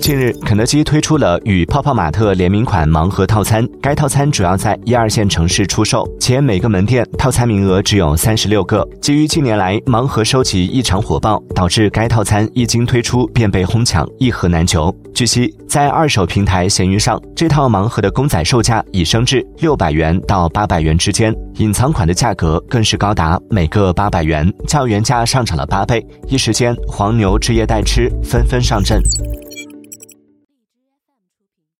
近日，肯德基推出了与泡泡玛特联名款盲盒套餐，该套餐主要在一二线城市出售，且每个门店套餐名额只有三十六个。基于近年来盲盒收集异常火爆，导致该套餐一经推出便被哄抢，一盒难求。据悉，在二手平台闲鱼上，这套盲盒的公仔售价已升至六百元到八百元之间，隐藏款的价格更是高达每个八百元，较原价上涨了八倍。一时间，黄牛、职业代吃纷纷上阵。